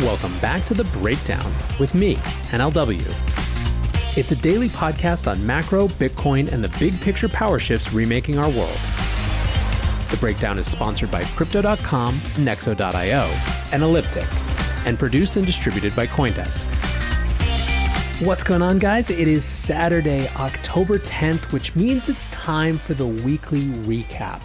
Welcome back to The Breakdown with me, NLW. It's a daily podcast on macro, Bitcoin, and the big picture power shifts remaking our world. The Breakdown is sponsored by Crypto.com, Nexo.io, and Elliptic, and produced and distributed by Coindesk. What's going on, guys? It is Saturday, October 10th, which means it's time for the weekly recap.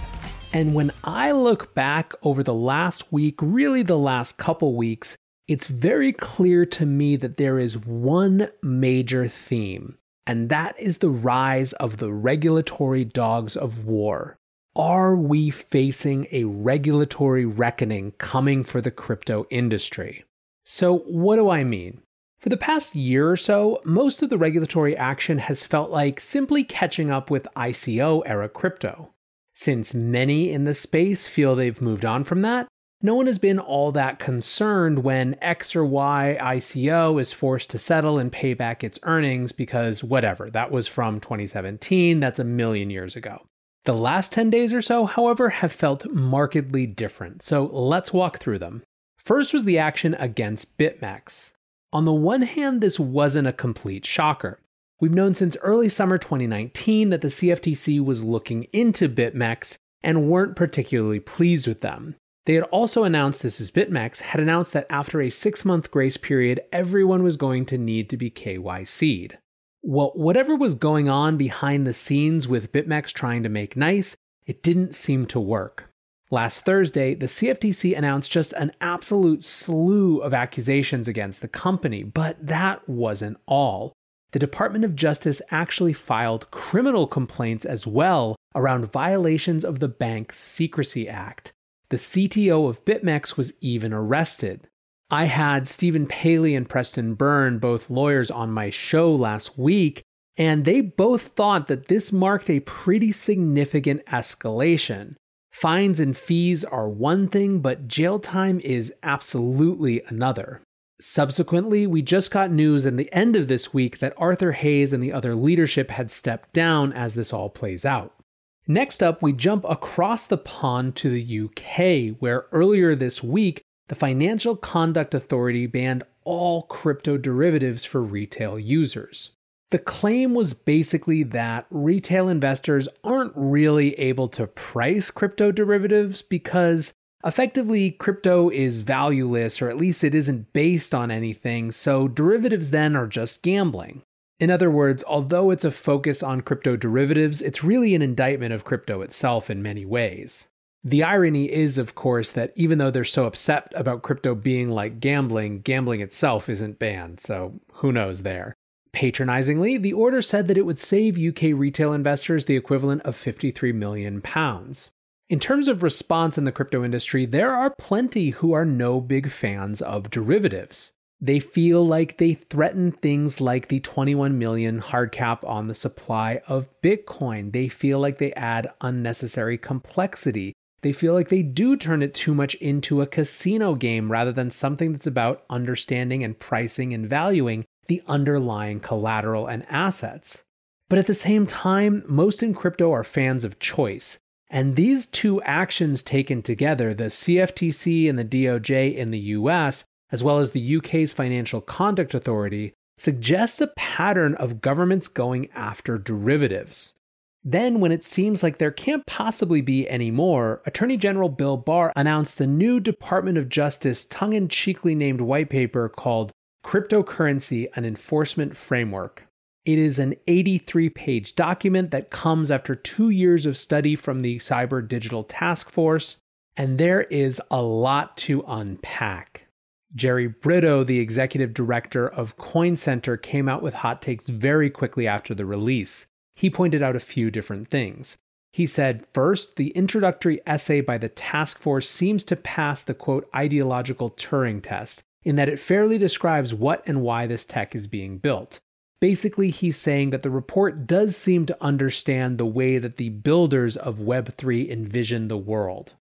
And when I look back over the last week, really the last couple weeks, it's very clear to me that there is one major theme, and that is the rise of the regulatory dogs of war. Are we facing a regulatory reckoning coming for the crypto industry? So, what do I mean? For the past year or so, most of the regulatory action has felt like simply catching up with ICO era crypto. Since many in the space feel they've moved on from that, no one has been all that concerned when X or Y ICO is forced to settle and pay back its earnings because whatever, that was from 2017, that's a million years ago. The last 10 days or so, however, have felt markedly different, so let's walk through them. First was the action against BitMEX. On the one hand, this wasn't a complete shocker. We've known since early summer 2019 that the CFTC was looking into BitMEX and weren't particularly pleased with them. They had also announced this is BitMEX had announced that after a six month grace period, everyone was going to need to be KYC'd. Well, whatever was going on behind the scenes with BitMEX trying to make nice, it didn't seem to work. Last Thursday, the CFTC announced just an absolute slew of accusations against the company, but that wasn't all. The Department of Justice actually filed criminal complaints as well around violations of the Bank Secrecy Act. The CTO of BitMEX was even arrested. I had Stephen Palley and Preston Byrne, both lawyers, on my show last week, and they both thought that this marked a pretty significant escalation. Fines and fees are one thing, but jail time is absolutely another. Subsequently, we just got news in the end of this week that Arthur Hayes and the other leadership had stepped down as this all plays out. Next up, we jump across the pond to the UK, where earlier this week, the Financial Conduct Authority banned all crypto derivatives for retail users. The claim was basically that retail investors aren't really able to price crypto derivatives because effectively crypto is valueless, or at least it isn't based on anything, so derivatives then are just gambling. In other words, although it's a focus on crypto derivatives, it's really an indictment of crypto itself in many ways. The irony is, of course, that even though they're so upset about crypto being like gambling, gambling itself isn't banned, so who knows there. Patronizingly, the order said that it would save UK retail investors the equivalent of 53 million pounds. In terms of response in the crypto industry, there are plenty who are no big fans of derivatives. They feel like they threaten things like the 21 million hard cap on the supply of Bitcoin. They feel like they add unnecessary complexity. They feel like they do turn it too much into a casino game rather than something that's about understanding and pricing and valuing the underlying collateral and assets. But at the same time, most in crypto are fans of choice. And these two actions taken together, the CFTC and the DOJ in the US, as well as the UK's Financial Conduct Authority, suggests a pattern of governments going after derivatives. Then, when it seems like there can't possibly be any more, Attorney General Bill Barr announced the new Department of Justice tongue in cheekly named white paper called Cryptocurrency An Enforcement Framework. It is an 83 page document that comes after two years of study from the Cyber Digital Task Force, and there is a lot to unpack. Jerry Brito, the executive director of Coin Center, came out with hot takes very quickly after the release. He pointed out a few different things. He said, first, the introductory essay by the task force seems to pass the quote ideological Turing test, in that it fairly describes what and why this tech is being built. Basically, he's saying that the report does seem to understand the way that the builders of Web3 envision the world.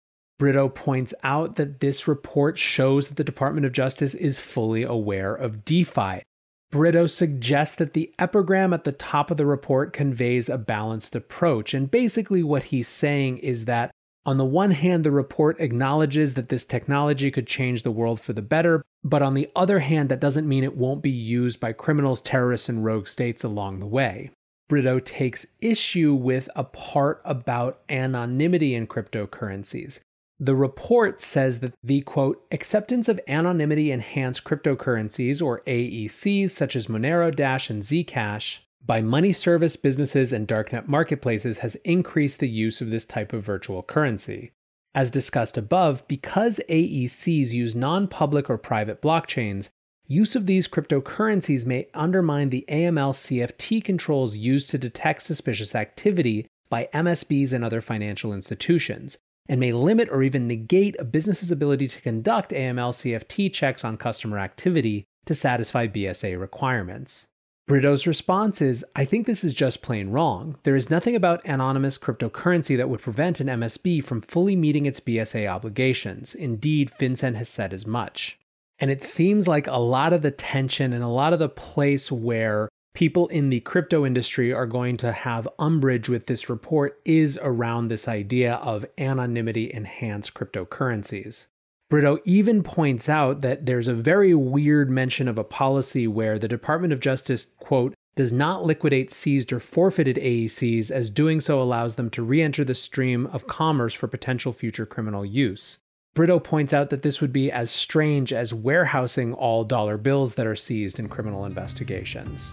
Brito points out that this report shows that the Department of Justice is fully aware of DeFi. Brito suggests that the epigram at the top of the report conveys a balanced approach, and basically what he's saying is that On the one hand, the report acknowledges that this technology could change the world for the better, but on the other hand, that doesn't mean it won't be used by criminals, terrorists, and rogue states along the way. Brito takes issue with a part about anonymity in cryptocurrencies. The report says that the quote, acceptance of anonymity enhanced cryptocurrencies, or AECs, such as Monero Dash and Zcash, by money service businesses and darknet marketplaces has increased the use of this type of virtual currency. As discussed above, because AECs use non public or private blockchains, use of these cryptocurrencies may undermine the AML CFT controls used to detect suspicious activity by MSBs and other financial institutions, and may limit or even negate a business's ability to conduct AML CFT checks on customer activity to satisfy BSA requirements. Brito's response is I think this is just plain wrong. There is nothing about anonymous cryptocurrency that would prevent an MSB from fully meeting its BSA obligations. Indeed, FinCEN has said as much. And it seems like a lot of the tension and a lot of the place where people in the crypto industry are going to have umbrage with this report is around this idea of anonymity enhanced cryptocurrencies. Brito even points out that there's a very weird mention of a policy where the Department of Justice, quote, does not liquidate seized or forfeited AECs, as doing so allows them to re enter the stream of commerce for potential future criminal use. Brito points out that this would be as strange as warehousing all dollar bills that are seized in criminal investigations.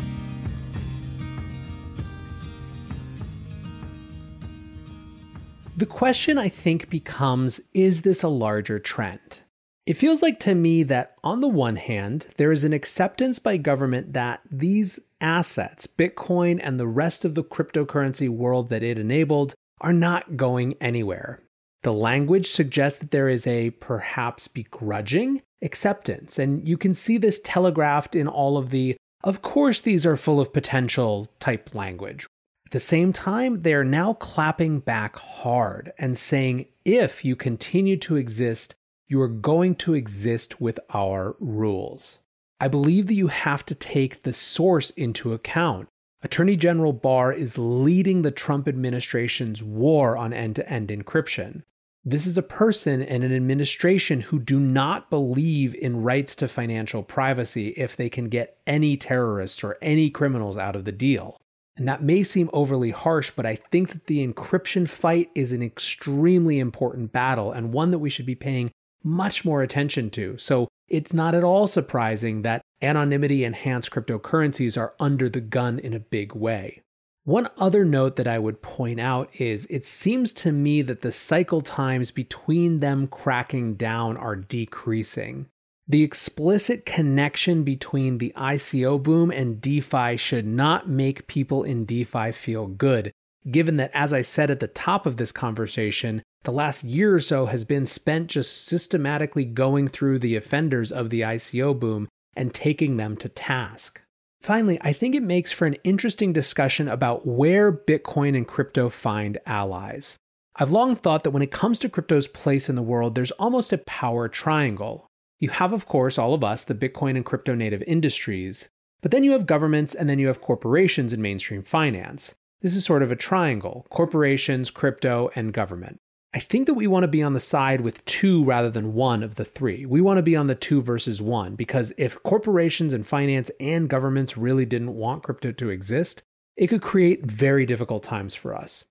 The question I think becomes is this a larger trend? It feels like to me that on the one hand, there is an acceptance by government that these assets, Bitcoin and the rest of the cryptocurrency world that it enabled, are not going anywhere. The language suggests that there is a perhaps begrudging acceptance, and you can see this telegraphed in all of the, of course, these are full of potential type language. At the same time, they are now clapping back hard and saying, if you continue to exist, you are going to exist with our rules. I believe that you have to take the source into account. Attorney General Barr is leading the Trump administration's war on end to end encryption. This is a person and an administration who do not believe in rights to financial privacy if they can get any terrorists or any criminals out of the deal. And that may seem overly harsh, but I think that the encryption fight is an extremely important battle and one that we should be paying much more attention to. So it's not at all surprising that anonymity enhanced cryptocurrencies are under the gun in a big way. One other note that I would point out is it seems to me that the cycle times between them cracking down are decreasing. The explicit connection between the ICO boom and DeFi should not make people in DeFi feel good, given that, as I said at the top of this conversation, the last year or so has been spent just systematically going through the offenders of the ICO boom and taking them to task. Finally, I think it makes for an interesting discussion about where Bitcoin and crypto find allies. I've long thought that when it comes to crypto's place in the world, there's almost a power triangle You have, of course, all of us, the Bitcoin and crypto native industries, but then you have governments and then you have corporations in mainstream finance. This is sort of a triangle corporations, crypto, and government. I think that we want to be on the side with two rather than one of the three. We want to be on the two versus one because if corporations and finance and governments really didn't want crypto to exist, it could create very difficult times for us.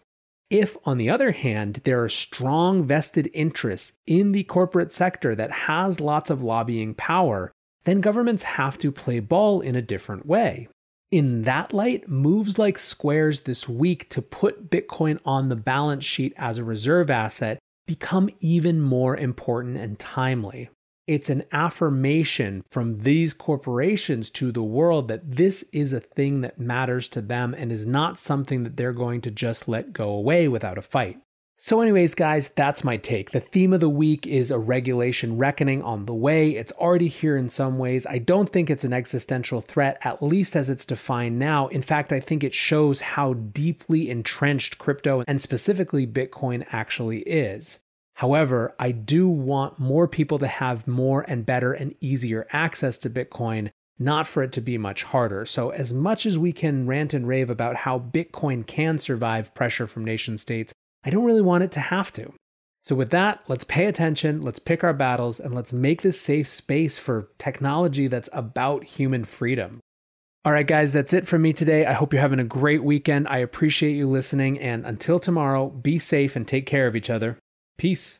If, on the other hand, there are strong vested interests in the corporate sector that has lots of lobbying power, then governments have to play ball in a different way. In that light, moves like Square's this week to put Bitcoin on the balance sheet as a reserve asset become even more important and timely. It's an affirmation from these corporations to the world that this is a thing that matters to them and is not something that they're going to just let go away without a fight. So, anyways, guys, that's my take. The theme of the week is a regulation reckoning on the way. It's already here in some ways. I don't think it's an existential threat, at least as it's defined now. In fact, I think it shows how deeply entrenched crypto and specifically Bitcoin actually is. However, I do want more people to have more and better and easier access to Bitcoin, not for it to be much harder. So, as much as we can rant and rave about how Bitcoin can survive pressure from nation states, I don't really want it to have to. So, with that, let's pay attention, let's pick our battles, and let's make this safe space for technology that's about human freedom. All right, guys, that's it from me today. I hope you're having a great weekend. I appreciate you listening. And until tomorrow, be safe and take care of each other. Peace.